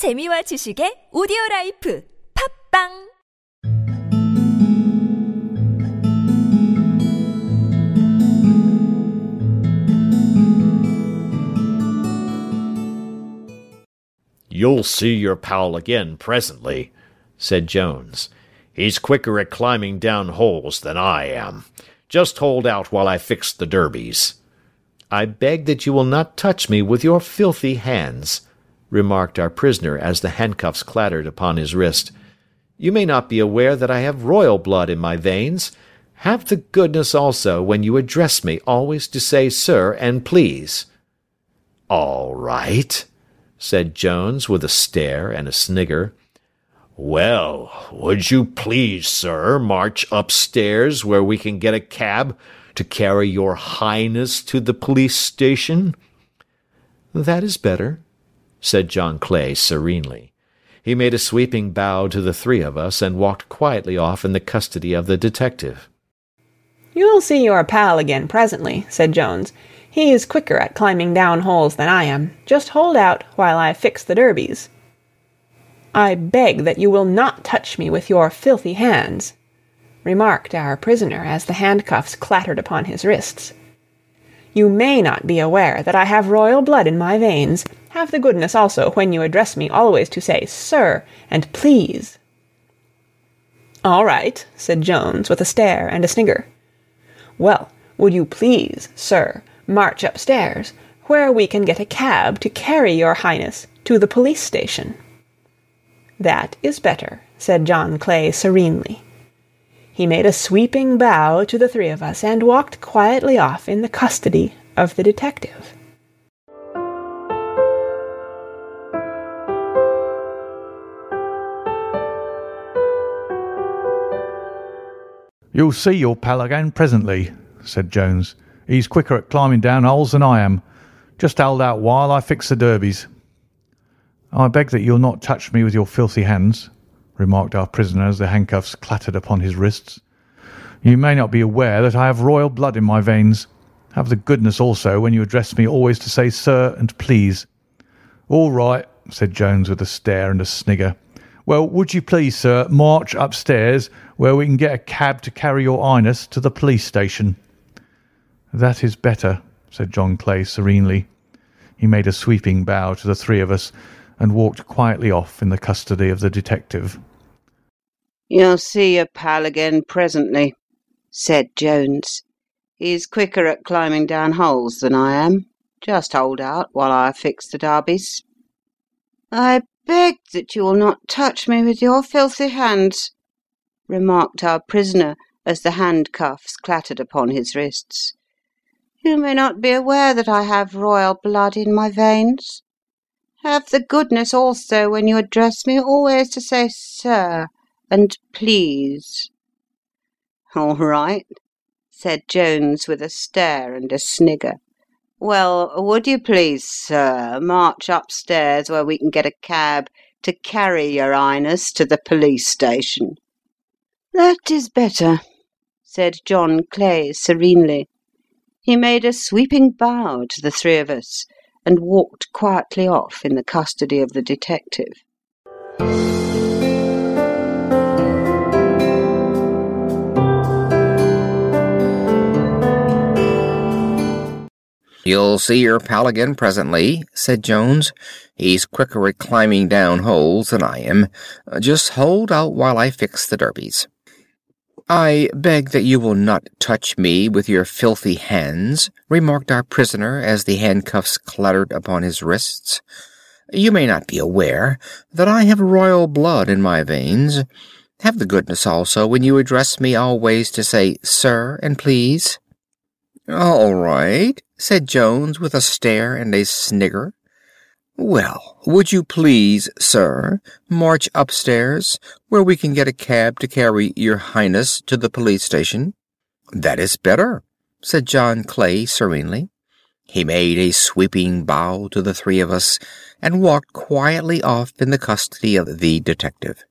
재미와 지식의 오디오 라이프 팝빵 You'll see your pal again presently, said Jones. He's quicker at climbing down holes than I am. Just hold out while I fix the derbies. I beg that you will not touch me with your filthy hands, remarked our prisoner as the handcuffs clattered upon his wrist. You may not be aware that I have royal blood in my veins. Have the goodness also, when you address me, always to say sir and please. All right, said Jones with a stare and a snigger. Well, would you please, sir, march upstairs where we can get a cab to carry your highness to the police station? That is better, said John Clay serenely. He made a sweeping bow to the three of us and walked quietly off in the custody of the detective. You'll see your pal again presently, said Jones. He is quicker at climbing down holes than I am. Just hold out while I fix the derbies. I beg that you will not touch me with your filthy hands, remarked our prisoner as the handcuffs clattered upon his wrists. You may not be aware that I have royal blood in my veins. Have the goodness also, when you address me, always to say sir and please. All right, said Jones with a stare and a snigger. Well, would you please, sir, march upstairs, where we can get a cab to carry your highness to the police station? That is better, said John Clay serenely. He made a sweeping bow to the three of us and walked quietly off in the custody of the detective. You'll see your pal again presently, said Jones. He's quicker at climbing down holes than I am. Just hold out while I fix the derbies. I beg that you'll not touch me with your filthy hands, remarked our prisoner as the handcuffs clattered upon his wrists. You may not be aware that I have royal blood in my veins. Have the goodness also, when you address me, always to say sir and please. All right, said Jones with a stare and a snigger. Well, would you please, sir, march upstairs where we can get a cab to carry your highness to the police station? That is better, said John Clay serenely. He made a sweeping bow to the three of us and walked quietly off in the custody of the detective. You'll see your pal again presently, said Jones. He's quicker at climbing down holes than I am. Just hold out while I fix the derbies. I beg that you will not touch me with your filthy hands, remarked our prisoner as the handcuffs clattered upon his wrists. You may not be aware that I have royal blood in my veins. Have the goodness also, when you address me, always to say 'sir' and 'please.'" "All right," said Jones with a stare and a snigger. Well, would you please, sir, march upstairs where we can get a cab to carry your highness to the police station? That is better, said John Clay serenely. He made a sweeping bow to the three of us and walked quietly off in the custody of the detective. You'll see your pal again presently, said Jones. He's quicker at climbing down holes than I am. Uh, just hold out while I fix the derbies. I beg that you will not touch me with your filthy hands, remarked our prisoner as the handcuffs clattered upon his wrists. You may not be aware that I have royal blood in my veins. Have the goodness also, when you address me, always to say sir and please. All right, said Jones with a stare and a snigger. Well, would you please, sir, march upstairs, where we can get a cab to carry your highness to the police station? That is better, said John Clay serenely. He made a sweeping bow to the three of us and walked quietly off in the custody of the detective.